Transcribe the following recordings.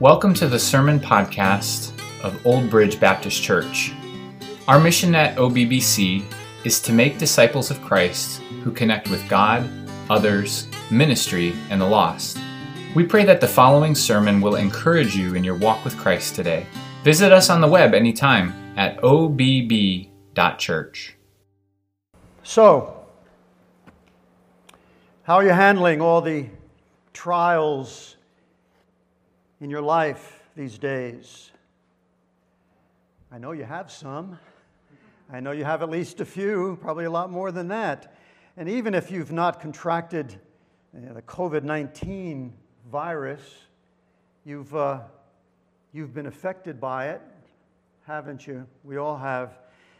Welcome to the Sermon Podcast of Old Bridge Baptist Church. Our mission at OBBC is to make disciples of Christ who connect with God, others, ministry, and the lost. We pray that the following sermon will encourage you in your walk with Christ today. Visit us on the web anytime at obb.church. So, how are you handling all the trials in your life these days? I know you have some. I know you have at least a few, probably a lot more than that. And even if you've not contracted uh, the COVID 19 virus, you've, uh, you've been affected by it, haven't you? We all have.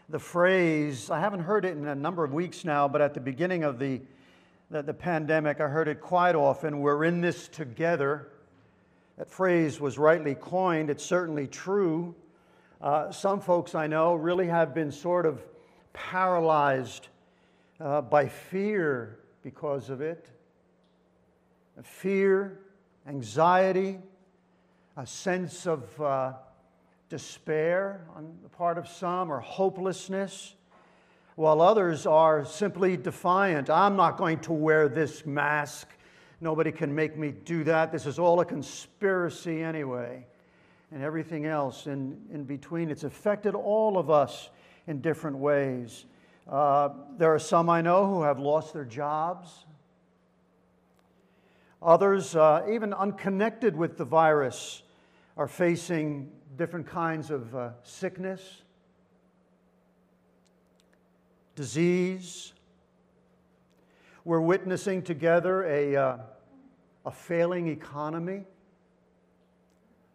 The phrase, I haven't heard it in a number of weeks now, but at the beginning of the, the, the pandemic, I heard it quite often we're in this together. That phrase was rightly coined. It's certainly true. Uh, some folks I know really have been sort of paralyzed uh, by fear because of it. Fear, anxiety, a sense of uh, despair on the part of some, or hopelessness, while others are simply defiant. I'm not going to wear this mask. Nobody can make me do that. This is all a conspiracy anyway. And everything else in, in between. It's affected all of us in different ways. Uh, there are some I know who have lost their jobs. Others, uh, even unconnected with the virus, are facing different kinds of uh, sickness, disease, we're witnessing together a, uh, a failing economy,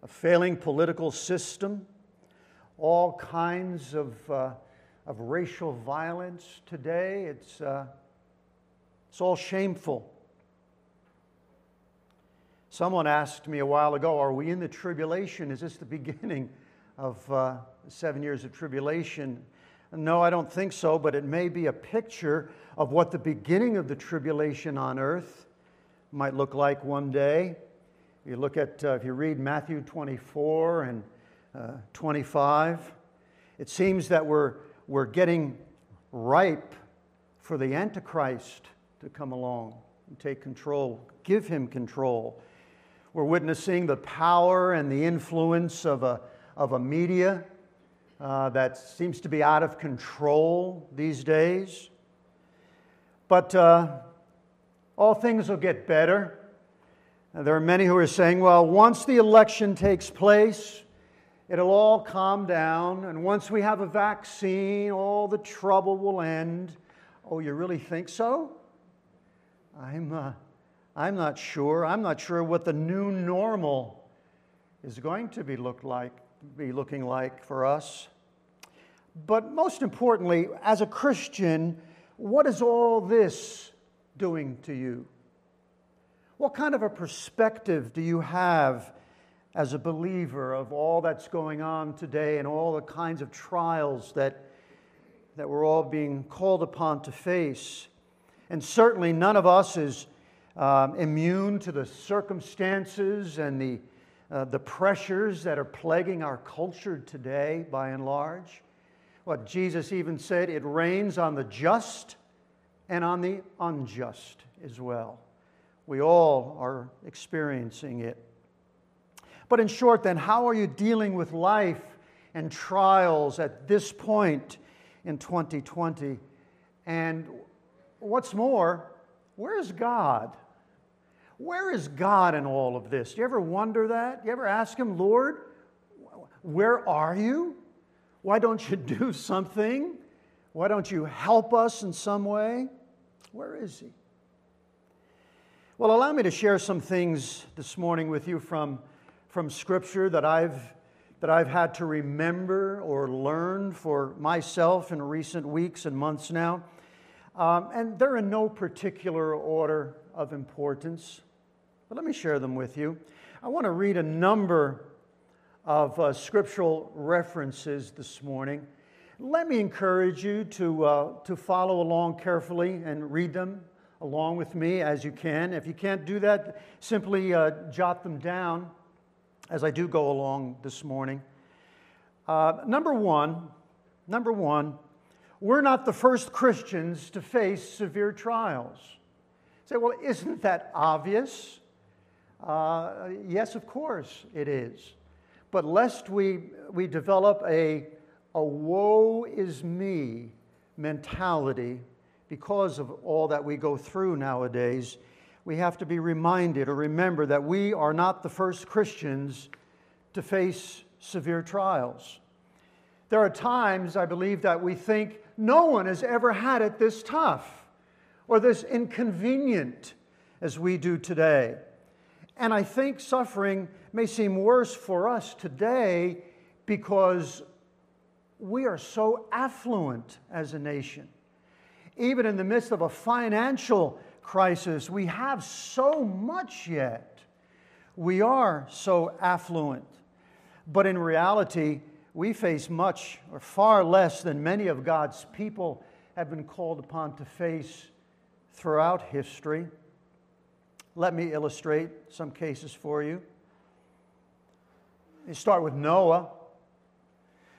a failing political system, all kinds of, uh, of racial violence today. It's, uh, it's all shameful. Someone asked me a while ago, Are we in the tribulation? Is this the beginning of uh, seven years of tribulation? No, I don't think so, but it may be a picture of what the beginning of the tribulation on earth might look like one day. You look at, uh, if you read Matthew 24 and uh, 25, it seems that we're, we're getting ripe for the Antichrist to come along and take control, give him control. We're witnessing the power and the influence of a, of a media uh, that seems to be out of control these days. But uh, all things will get better. There are many who are saying, well, once the election takes place, it'll all calm down. And once we have a vaccine, all the trouble will end. Oh, you really think so? I'm, uh, I'm not sure. I'm not sure what the new normal is going to be, looked like, be looking like for us. But most importantly, as a Christian, what is all this doing to you? What kind of a perspective do you have as a believer of all that's going on today and all the kinds of trials that, that we're all being called upon to face? And certainly, none of us is um, immune to the circumstances and the, uh, the pressures that are plaguing our culture today, by and large. What Jesus even said, it rains on the just and on the unjust as well. We all are experiencing it. But in short, then, how are you dealing with life and trials at this point in 2020? And what's more, where is God? Where is God in all of this? Do you ever wonder that? Do you ever ask Him, Lord, where are you? Why don't you do something? Why don't you help us in some way? Where is he? Well, allow me to share some things this morning with you from, from Scripture that I've, that I've had to remember or learn for myself in recent weeks and months now. Um, and they're in no particular order of importance, but let me share them with you. I want to read a number of uh, scriptural references this morning. Let me encourage you to, uh, to follow along carefully and read them along with me as you can. If you can't do that, simply uh, jot them down. as I do go along this morning. Uh, number one, number one, we're not the first Christians to face severe trials. You say, well, isn't that obvious? Uh, yes, of course it is. But lest we, we develop a, a woe is me mentality because of all that we go through nowadays, we have to be reminded or remember that we are not the first Christians to face severe trials. There are times, I believe, that we think no one has ever had it this tough or this inconvenient as we do today. And I think suffering may seem worse for us today because we are so affluent as a nation. Even in the midst of a financial crisis, we have so much yet. We are so affluent. But in reality, we face much or far less than many of God's people have been called upon to face throughout history. Let me illustrate some cases for you. You start with Noah.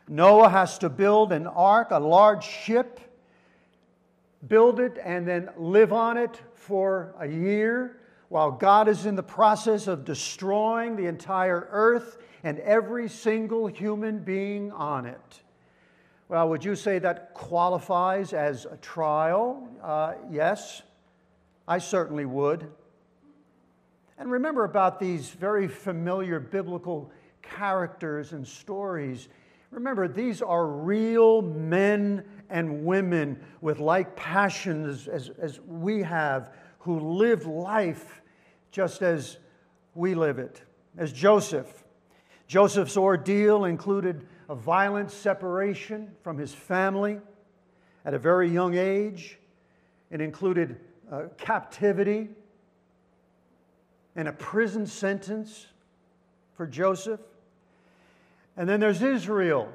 Noah has to build an ark, a large ship, build it, and then live on it for a year while God is in the process of destroying the entire earth and every single human being on it. Well, would you say that qualifies as a trial? Uh, yes, I certainly would. And remember about these very familiar biblical characters and stories. Remember, these are real men and women with like passions as, as we have who lived life just as we live it. As Joseph. Joseph's ordeal included a violent separation from his family at a very young age. It included uh, captivity and a prison sentence for Joseph. And then there's Israel,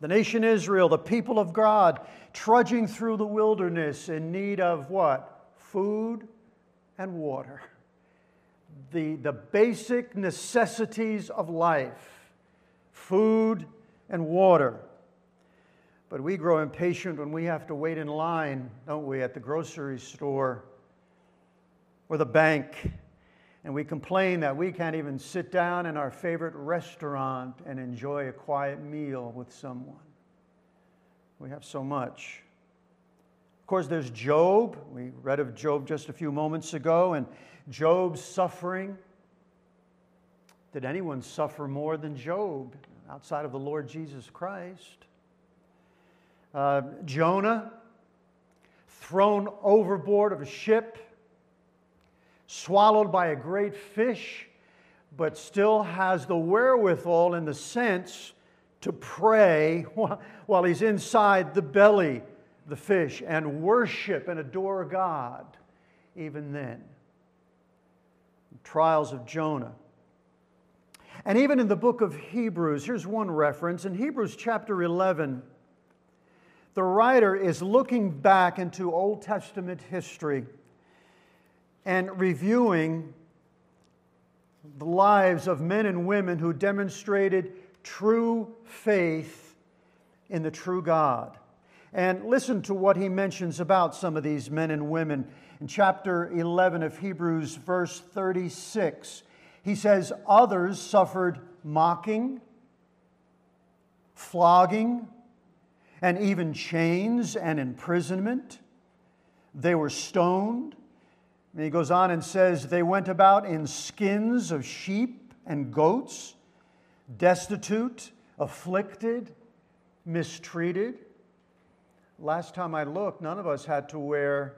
the nation Israel, the people of God, trudging through the wilderness in need of what? Food and water. The, the basic necessities of life food and water. But we grow impatient when we have to wait in line, don't we, at the grocery store or the bank, and we complain that we can't even sit down in our favorite restaurant and enjoy a quiet meal with someone. We have so much. Of course, there's Job. We read of Job just a few moments ago, and Job's suffering. Did anyone suffer more than Job outside of the Lord Jesus Christ? Uh, Jonah, thrown overboard of a ship swallowed by a great fish, but still has the wherewithal and the sense to pray while he's inside the belly, the fish, and worship and adore God even then. Trials of Jonah. And even in the book of Hebrews, here's one reference. In Hebrews chapter 11, the writer is looking back into Old Testament history and reviewing the lives of men and women who demonstrated true faith in the true God. And listen to what he mentions about some of these men and women. In chapter 11 of Hebrews, verse 36, he says, Others suffered mocking, flogging, and even chains and imprisonment. They were stoned and he goes on and says, They went about in skins of sheep and goats, destitute, afflicted, mistreated. Last time I looked, none of us had to wear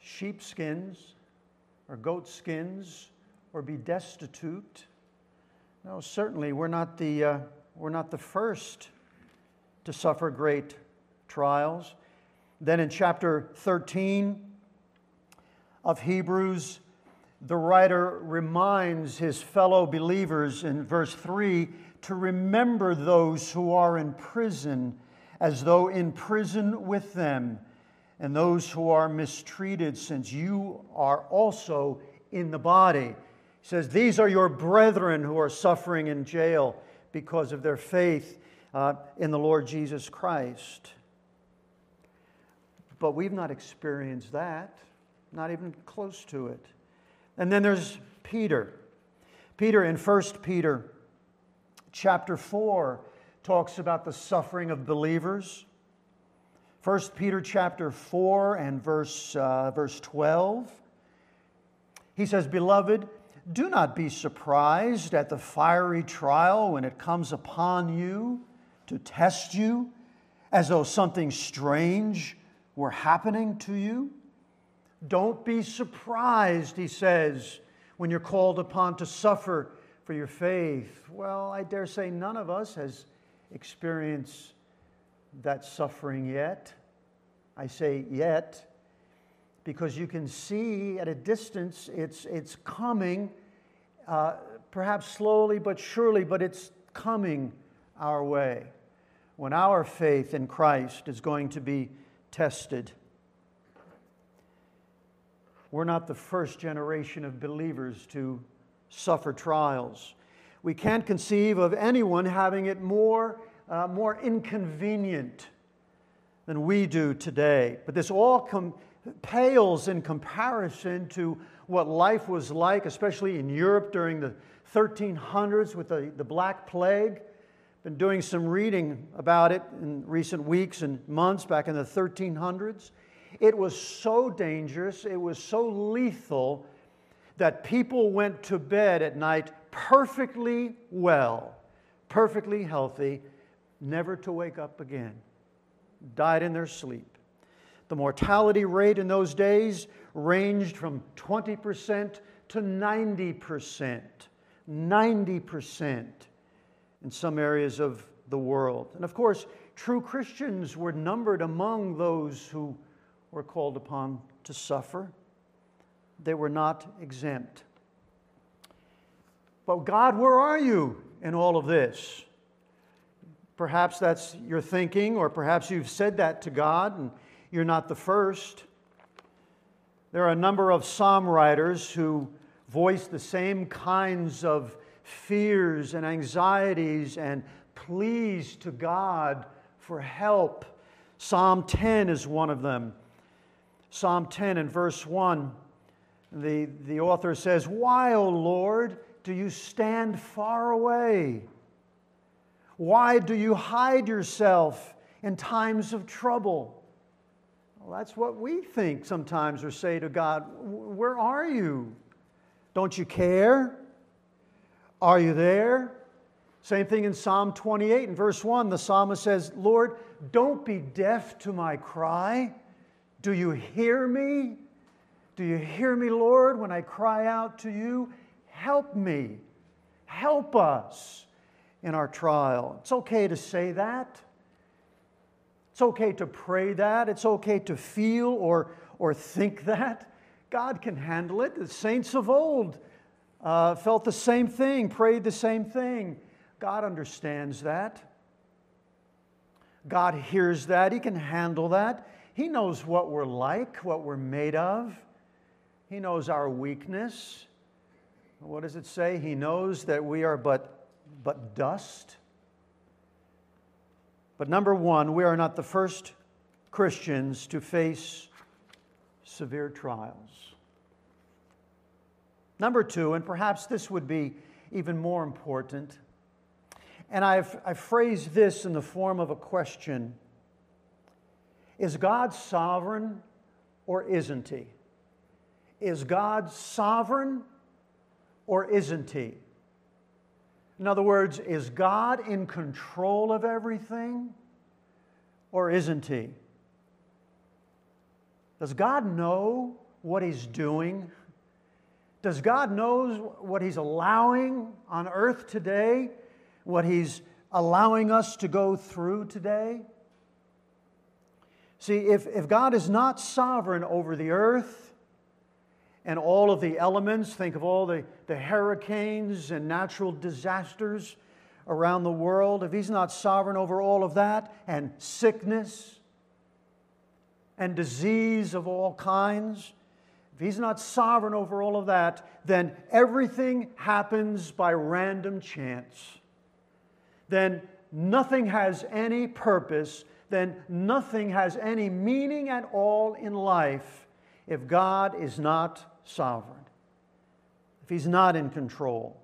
sheepskins or goat skins or be destitute. No, certainly we're not the, uh, we're not the first to suffer great trials. Then in chapter 13, of Hebrews, the writer reminds his fellow believers in verse 3 to remember those who are in prison as though in prison with them, and those who are mistreated, since you are also in the body. He says, These are your brethren who are suffering in jail because of their faith uh, in the Lord Jesus Christ. But we've not experienced that, not even close to it. And then there's Peter. Peter in 1 Peter chapter 4 talks about the suffering of believers. 1 Peter chapter 4 and verse, uh, verse 12. He says, Beloved, do not be surprised at the fiery trial when it comes upon you to test you, as though something strange were happening to you. Don't be surprised, he says, when you're called upon to suffer for your faith. Well, I dare say none of us has experienced that suffering yet. I say yet because you can see at a distance it's, it's coming, uh, perhaps slowly but surely, but it's coming our way when our faith in Christ is going to be tested. We're not the first generation of believers to suffer trials. We can't conceive of anyone having it more, uh, more inconvenient than we do today. But this all com- pales in comparison to what life was like, especially in Europe during the 1300s with the, the Black Plague. Been doing some reading about it in recent weeks and months back in the 1300s. It was so dangerous, it was so lethal that people went to bed at night perfectly well, perfectly healthy, never to wake up again. Died in their sleep. The mortality rate in those days ranged from 20% to 90%. 90% in some areas of the world. And of course, true Christians were numbered among those who were called upon to suffer. They were not exempt. But God, where are you in all of this? Perhaps that's your thinking, or perhaps you've said that to God and you're not the first. There are a number of psalm writers who voice the same kinds of fears and anxieties and pleas to God for help. Psalm 10 is one of them. Psalm 10 and verse 1, the, the author says, Why, O Lord, do you stand far away? Why do you hide yourself in times of trouble? Well, that's what we think sometimes or say to God Where are you? Don't you care? Are you there? Same thing in Psalm 28 and verse 1. The psalmist says, Lord, don't be deaf to my cry. Do you hear me? Do you hear me, Lord, when I cry out to you? Help me. Help us in our trial. It's okay to say that. It's okay to pray that. It's okay to feel or, or think that. God can handle it. The saints of old uh, felt the same thing, prayed the same thing. God understands that. God hears that. He can handle that. He knows what we're like, what we're made of. He knows our weakness. What does it say? He knows that we are but, but dust. But number one, we are not the first Christians to face severe trials. Number two, and perhaps this would be even more important, and I've, I've phrased this in the form of a question Is God sovereign or isn't He? Is God sovereign or isn't He? In other words, is God in control of everything or isn't He? Does God know what He's doing? Does God know what He's allowing on earth today? What He's allowing us to go through today? See, if, if God is not sovereign over the earth and all of the elements, think of all the, the hurricanes and natural disasters around the world, if He's not sovereign over all of that and sickness and disease of all kinds, if He's not sovereign over all of that, then everything happens by random chance. Then nothing has any purpose. Then nothing has any meaning at all in life if God is not sovereign, if He's not in control.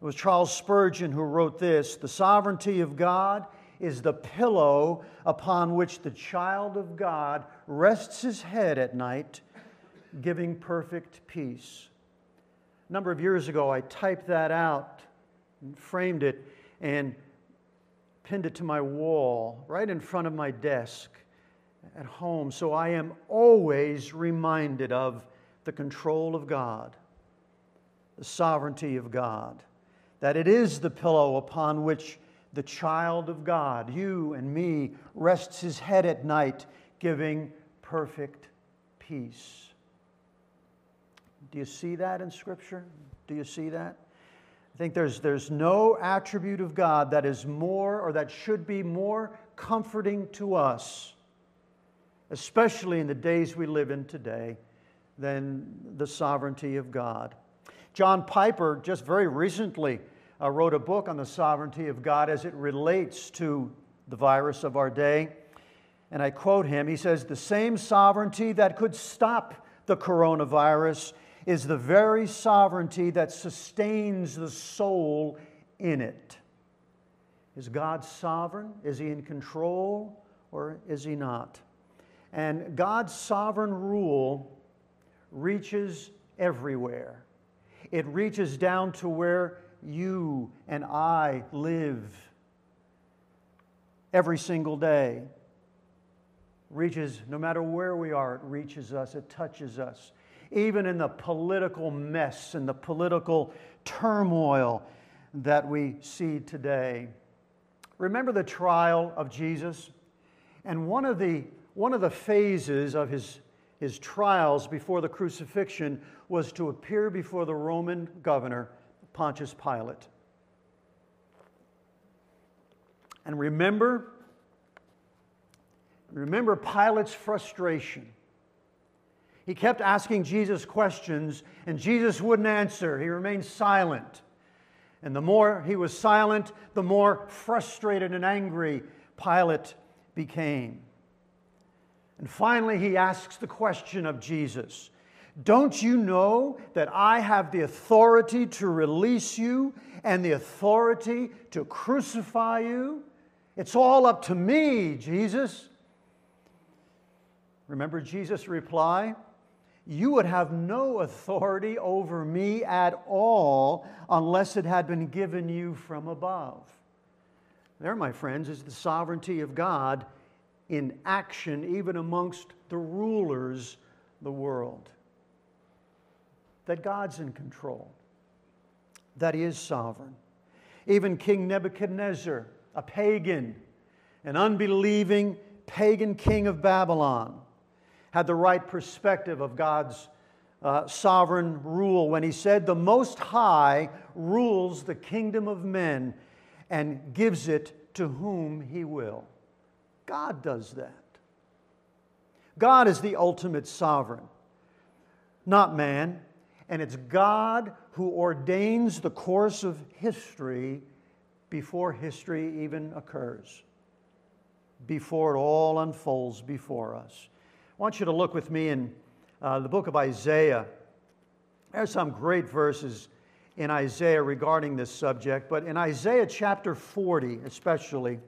It was Charles Spurgeon who wrote this The sovereignty of God is the pillow upon which the child of God rests his head at night, giving perfect peace. A number of years ago, I typed that out and framed it and pinned it to my wall right in front of my desk at home so I am always reminded of the control of God, the sovereignty of God, that it is the pillow upon which the child of God, you and me, rests his head at night, giving perfect peace. Do you see that in Scripture? Do you see that? I think there's, there's no attribute of God that is more or that should be more comforting to us, especially in the days we live in today, than the sovereignty of God. John Piper just very recently uh, wrote a book on the sovereignty of God as it relates to the virus of our day. And I quote him He says, The same sovereignty that could stop the coronavirus is the very sovereignty that sustains the soul in it. Is God sovereign? Is He in control or is He not? And God's sovereign rule reaches everywhere. It reaches down to where you and I live every single day. Reaches, no matter where we are, it reaches us, it touches us. Even in the political mess and the political turmoil that we see today. Remember the trial of Jesus? And one of the, one of the phases of his, his trials before the crucifixion was to appear before the Roman governor Pontius Pilate. And remember, remember Pilate's frustration. He kept asking Jesus questions, and Jesus wouldn't answer. He remained silent. And the more he was silent, the more frustrated and angry Pilate became. And finally, he asks the question of Jesus don't you know that I have the authority to release you and the authority to crucify you? It's all up to me, Jesus. Remember Jesus' reply? You would have no authority over me at all unless it had been given you from above. There, my friends, is the sovereignty of God in action, even amongst the rulers the world that God's in control, that He is sovereign. Even King Nebuchadnezzar, a pagan, an unbelieving pagan king of Babylon, had the right perspective of God's uh, sovereign rule when he said, The Most High rules the kingdom of men and gives it to whom he will. God does that. God is the ultimate sovereign, not man. And it's God who ordains the course of history before history even occurs, before it all unfolds before us. I want you to look with me in uh, the book of Isaiah. There's some great verses in Isaiah regarding this subject, but in Isaiah chapter 40, especially,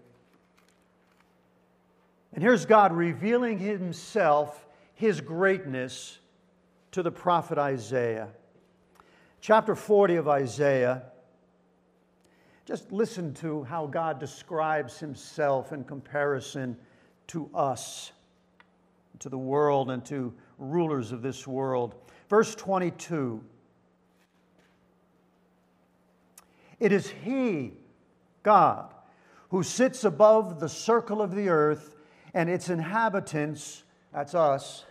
and here's God revealing Himself, His greatness to the prophet Isaiah. Chapter 40 of Isaiah, just listen to how God describes himself in comparison to us, to the world, and to rulers of this world. Verse 22 It is He, God, who sits above the circle of the earth, and its inhabitants, that's us,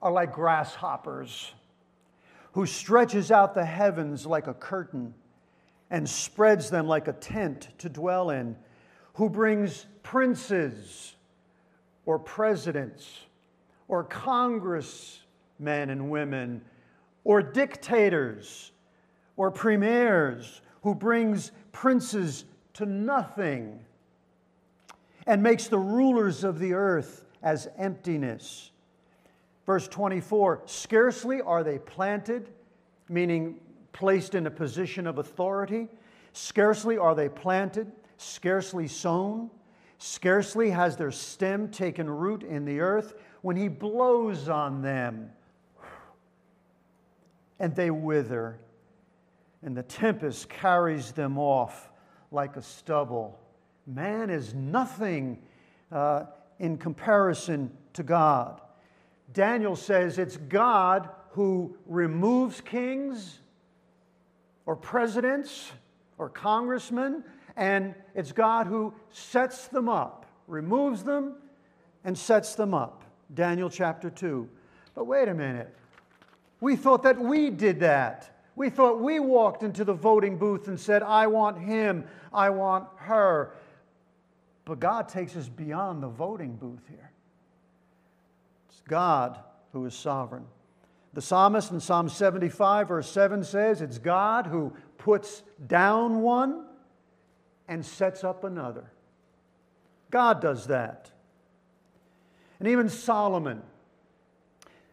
are like grasshoppers, who stretches out the heavens like a curtain and spreads them like a tent to dwell in, who brings princes or presidents or congressmen men and women, or dictators, or premiers who brings princes to nothing and makes the rulers of the earth as emptiness. Verse 24 Scarcely are they planted, meaning placed in a position of authority. Scarcely are they planted, scarcely sown. Scarcely has their stem taken root in the earth when he blows on them, and they wither, and the tempest carries them off like a stubble. Man is nothing uh, in comparison to God. Daniel says it's God who removes kings or presidents or congressmen, and it's God who sets them up, removes them, and sets them up. Daniel chapter 2. But wait a minute. We thought that we did that. We thought we walked into the voting booth and said, I want him, I want her. But God takes us beyond the voting booth here. It's God who is sovereign. The psalmist in Psalm 75, verse 7 says, It's God who puts down one and sets up another. God does that. And even Solomon,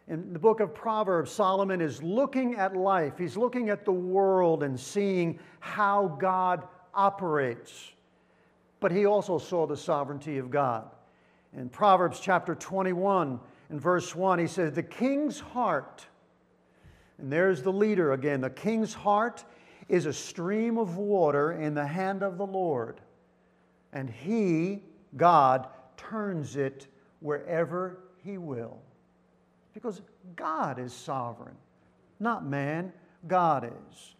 in the book of Proverbs, Solomon is looking at life. He's looking at the world and seeing how God operates. But he also saw the sovereignty of God. In Proverbs chapter 21, in verse 1, he says, The king's heart, and there's the leader again, the king's heart is a stream of water in the hand of the Lord, and he, God, turns it wherever he will. Because God is sovereign, not man. God is.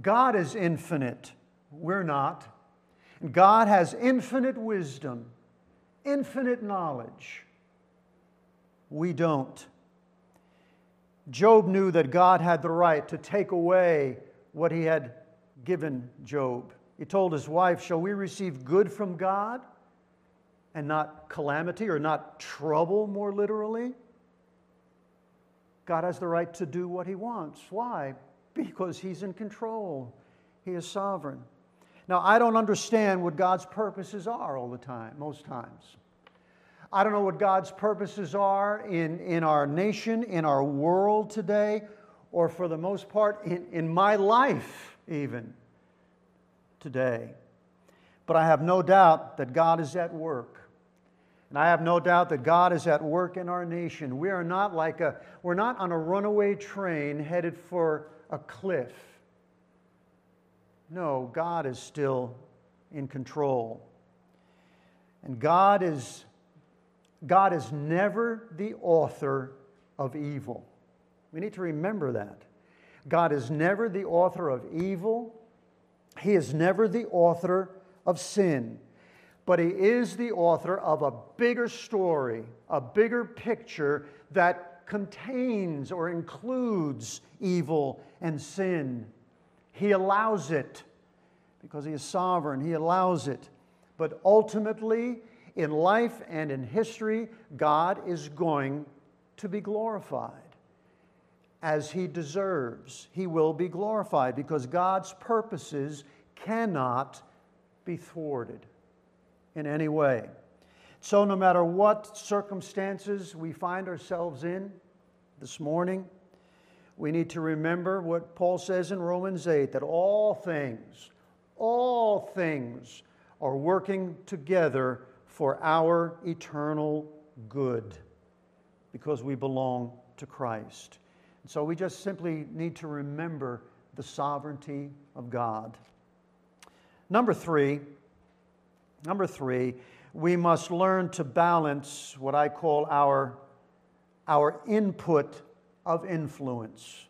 God is infinite. We're not. God has infinite wisdom, infinite knowledge. We don't. Job knew that God had the right to take away what he had given Job. He told his wife, Shall we receive good from God and not calamity or not trouble, more literally? God has the right to do what he wants. Why? Because he's in control, he is sovereign. Now, I don't understand what God's purposes are all the time, most times. I don't know what God's purposes are in, in our nation, in our world today, or for the most part, in, in my life, even today. But I have no doubt that God is at work. And I have no doubt that God is at work in our nation. We are not like a, we're not on a runaway train headed for a cliff. No, God is still in control. And God is God is never the author of evil. We need to remember that. God is never the author of evil. He is never the author of sin. But He is the author of a bigger story, a bigger picture that contains or includes evil and sin. He allows it because He is sovereign. He allows it. But ultimately, in life and in history, God is going to be glorified as He deserves. He will be glorified because God's purposes cannot be thwarted in any way. So, no matter what circumstances we find ourselves in this morning, we need to remember what Paul says in Romans 8 that all things, all things are working together for our eternal good because we belong to Christ. And so we just simply need to remember the sovereignty of God. Number three, number three, we must learn to balance what I call our, our input of influence.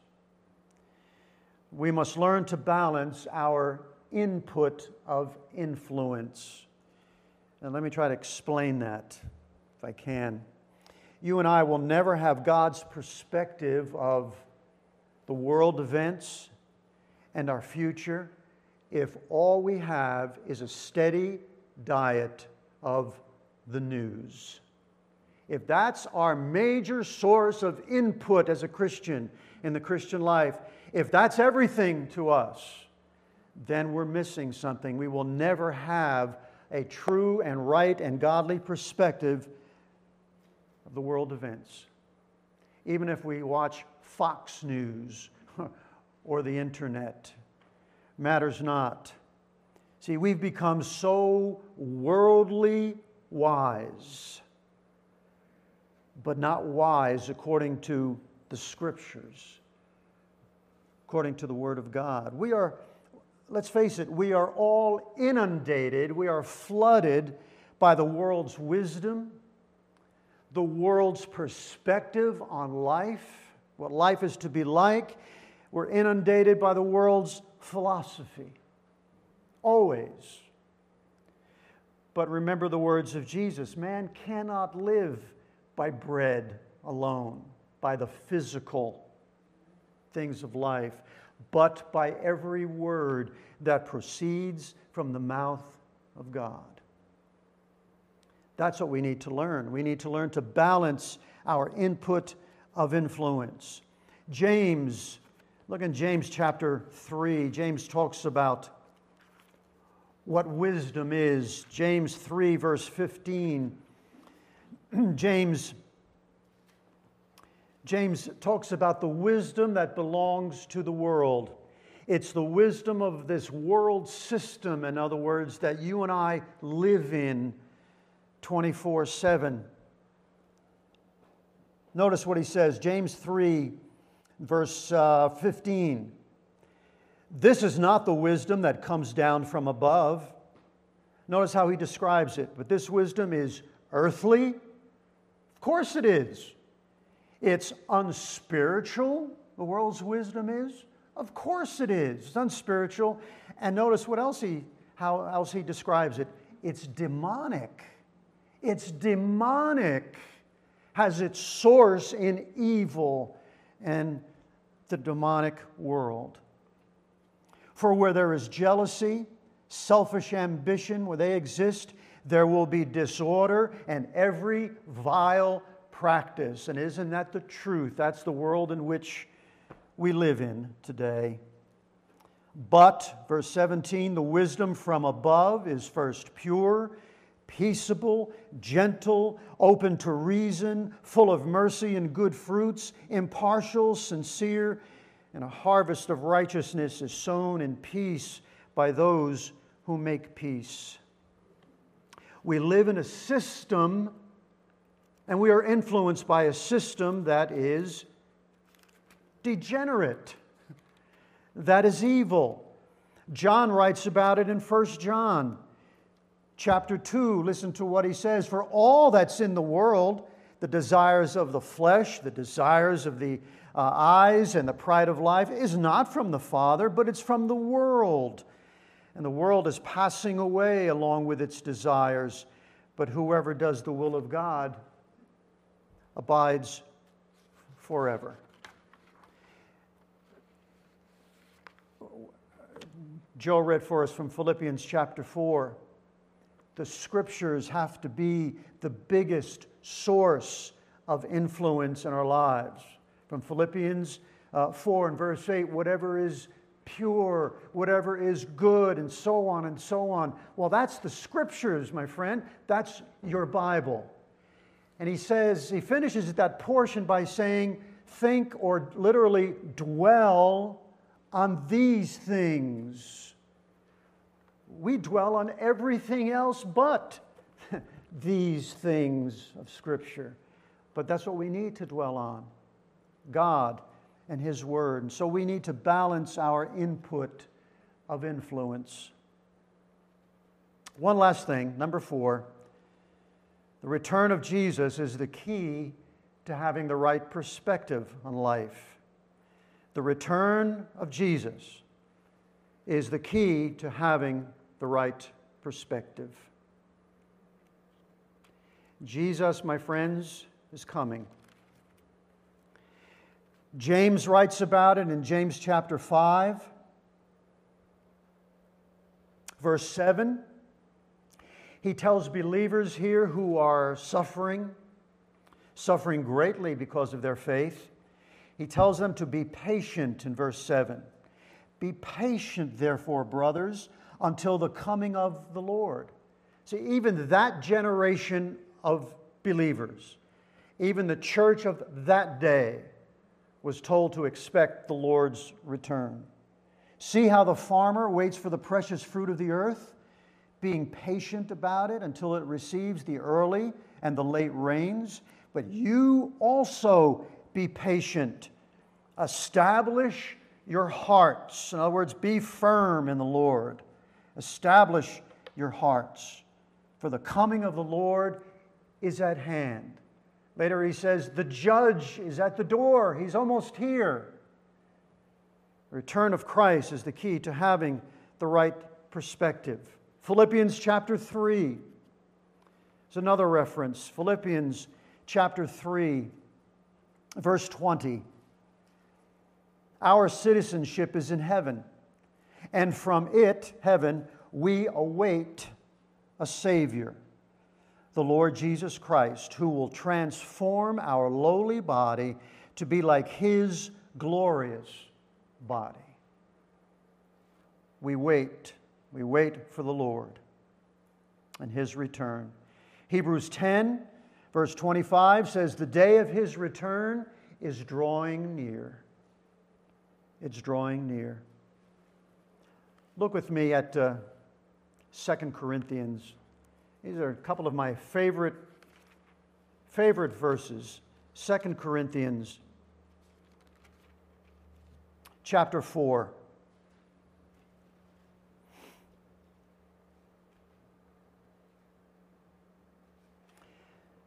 We must learn to balance our input of influence. And let me try to explain that if I can. You and I will never have God's perspective of the world events and our future if all we have is a steady diet of the news. if that's our major source of input as a Christian in the Christian life, if that's everything to us, then we're missing something. We will never have a true and right and godly perspective of the world events. Even if we watch Fox News or the internet, matters not. See, we've become so worldly wise, but not wise according to the scriptures, according to the Word of God. We are, let's face it, we are all inundated, we are flooded by the world's wisdom, the world's perspective on life, what life is to be like. We're inundated by the world's philosophy always. But remember the words of Jesus man cannot live by bread alone, by the physical things of life, but by every word that proceeds from the mouth of God. That's what we need to learn. We need to learn to balance our input of influence. James, look in James chapter 3, James talks about what wisdom is. James 3, verse 15. James, James talks about the wisdom that belongs to the world. It's the wisdom of this world system, in other words, that you and I live in 24 7. Notice what he says, James 3, verse uh, 15. This is not the wisdom that comes down from above. Notice how he describes it. But this wisdom is earthly. Of course it is. It's unspiritual, the world's wisdom is. Of course it is. It's unspiritual. And notice what else he, how else he describes it. It's demonic. It's demonic. Has its source in evil and the demonic world. For where there is jealousy, selfish ambition, where they exist, there will be disorder and every vile practice. And isn't that the truth? That's the world in which we live in today. But, verse 17, the wisdom from above is first pure, peaceable, gentle, open to reason, full of mercy and good fruits, impartial, sincere and a harvest of righteousness is sown in peace by those who make peace. We live in a system, and we are influenced by a system that is degenerate, that is evil. John writes about it in 1 John chapter 2. Listen to what he says For all that's in the world, the desires of the flesh, the desires of the uh, eyes and the pride of life is not from the Father, but it's from the world. And the world is passing away along with its desires, but whoever does the will of God abides forever. Joe read for us from Philippians chapter 4. The scriptures have to be the biggest source of influence in our lives from Philippians uh, 4 and verse 8 whatever is pure, whatever is good, and so on and so on. Well, that's the scriptures, my friend. That's your Bible. And he says, he finishes that portion by saying, think or literally dwell on these things. We dwell on everything else but these things of Scripture. But that's what we need to dwell on. God and His Word. And so we need to balance our input of influence. One last thing, number four the return of Jesus is the key to having the right perspective on life. The return of Jesus is the key to having the right perspective. Jesus, my friends, is coming. James writes about it in James chapter 5, verse 7. He tells believers here who are suffering, suffering greatly because of their faith. He tells them to be patient in verse 7. Be patient, therefore, brothers, until the coming of the Lord. See, even that generation of believers, even the church of that day, was told to expect the Lord's return. See how the farmer waits for the precious fruit of the earth, being patient about it until it receives the early and the late rains. But you also be patient. Establish your hearts. In other words, be firm in the Lord. Establish your hearts. For the coming of the Lord is at hand. Later he says, The judge is at the door. He's almost here. The return of Christ is the key to having the right perspective. Philippians chapter 3 is another reference. Philippians chapter 3, verse 20. Our citizenship is in heaven, and from it, heaven, we await a Savior, the Lord Jesus Christ, who will transform our lowly body to be like His glorious body. We wait, we wait for the Lord and His return. Hebrews 10, verse 25 says, The day of His return is drawing near. It's drawing near. Look with me at uh, 2 Corinthians. These are a couple of my favorite, favorite verses. 2 Corinthians chapter 4.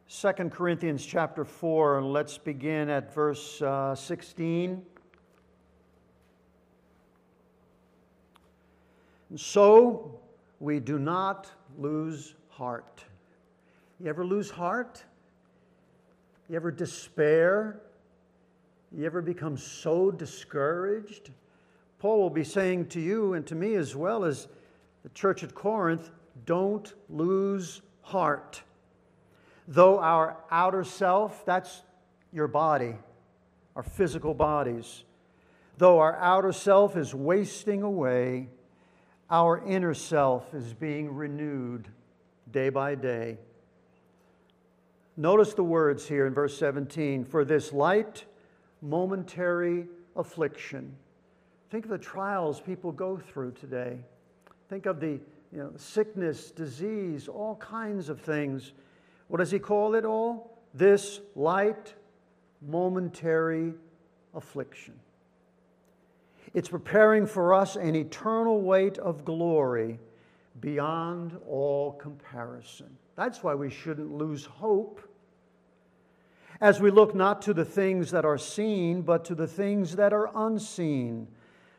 Second Corinthians chapter 4, let's begin at verse uh, 16. And so we do not lose heart. You ever lose heart? You ever despair? You ever become so discouraged? Paul will be saying to you and to me as well as the church at Corinth don't lose heart. Though our outer self, that's your body, our physical bodies, though our outer self is wasting away, our inner self is being renewed day by day. Notice the words here in verse 17 for this light, momentary affliction. Think of the trials people go through today. Think of the you know, sickness, disease, all kinds of things. What does he call it all? This light, momentary affliction. It's preparing for us an eternal weight of glory beyond all comparison. That's why we shouldn't lose hope as we look not to the things that are seen, but to the things that are unseen.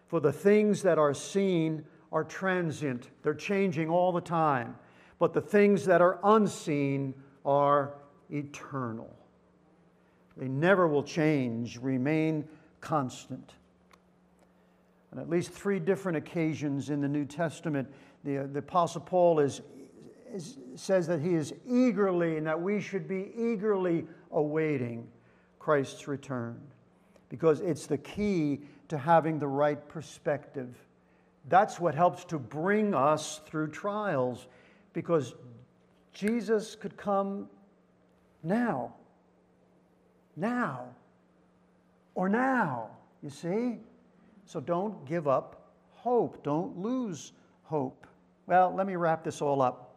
For the things that are seen are transient, they're changing all the time. But the things that are unseen are eternal. They never will change, remain constant. On at least three different occasions in the New Testament, the, uh, the Apostle Paul is, is, says that he is eagerly and that we should be eagerly awaiting Christ's return because it's the key to having the right perspective. That's what helps to bring us through trials because Jesus could come now. Now. Or now, you see? So don't give up hope. Don't lose hope. Well, let me wrap this all up.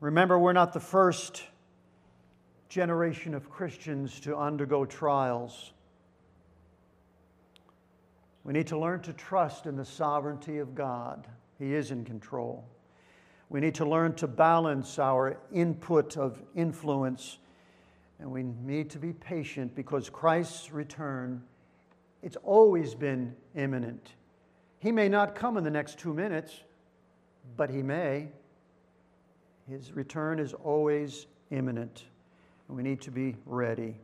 Remember, we're not the first generation of Christians to undergo trials. We need to learn to trust in the sovereignty of God. He is in control. We need to learn to balance our input of influence, and we need to be patient because Christ's return it's always been imminent. He may not come in the next two minutes, but he may. His return is always imminent, and we need to be ready.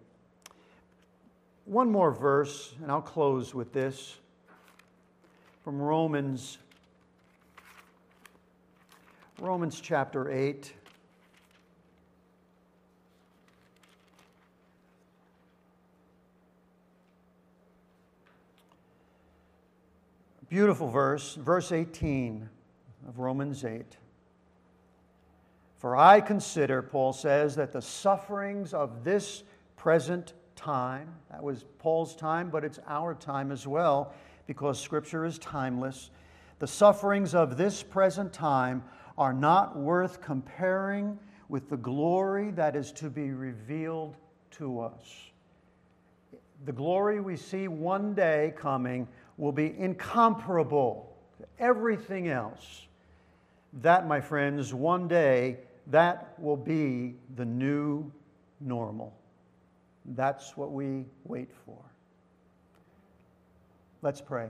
One more verse, and I'll close with this from Romans. Romans chapter 8. Beautiful verse, verse 18 of Romans 8. For I consider, Paul says, that the sufferings of this present time, that was Paul's time, but it's our time as well, because Scripture is timeless. The sufferings of this present time are not worth comparing with the glory that is to be revealed to us. The glory we see one day coming will be incomparable to everything else. That, my friends, one day, that will be the new normal. That's what we wait for. Let's pray.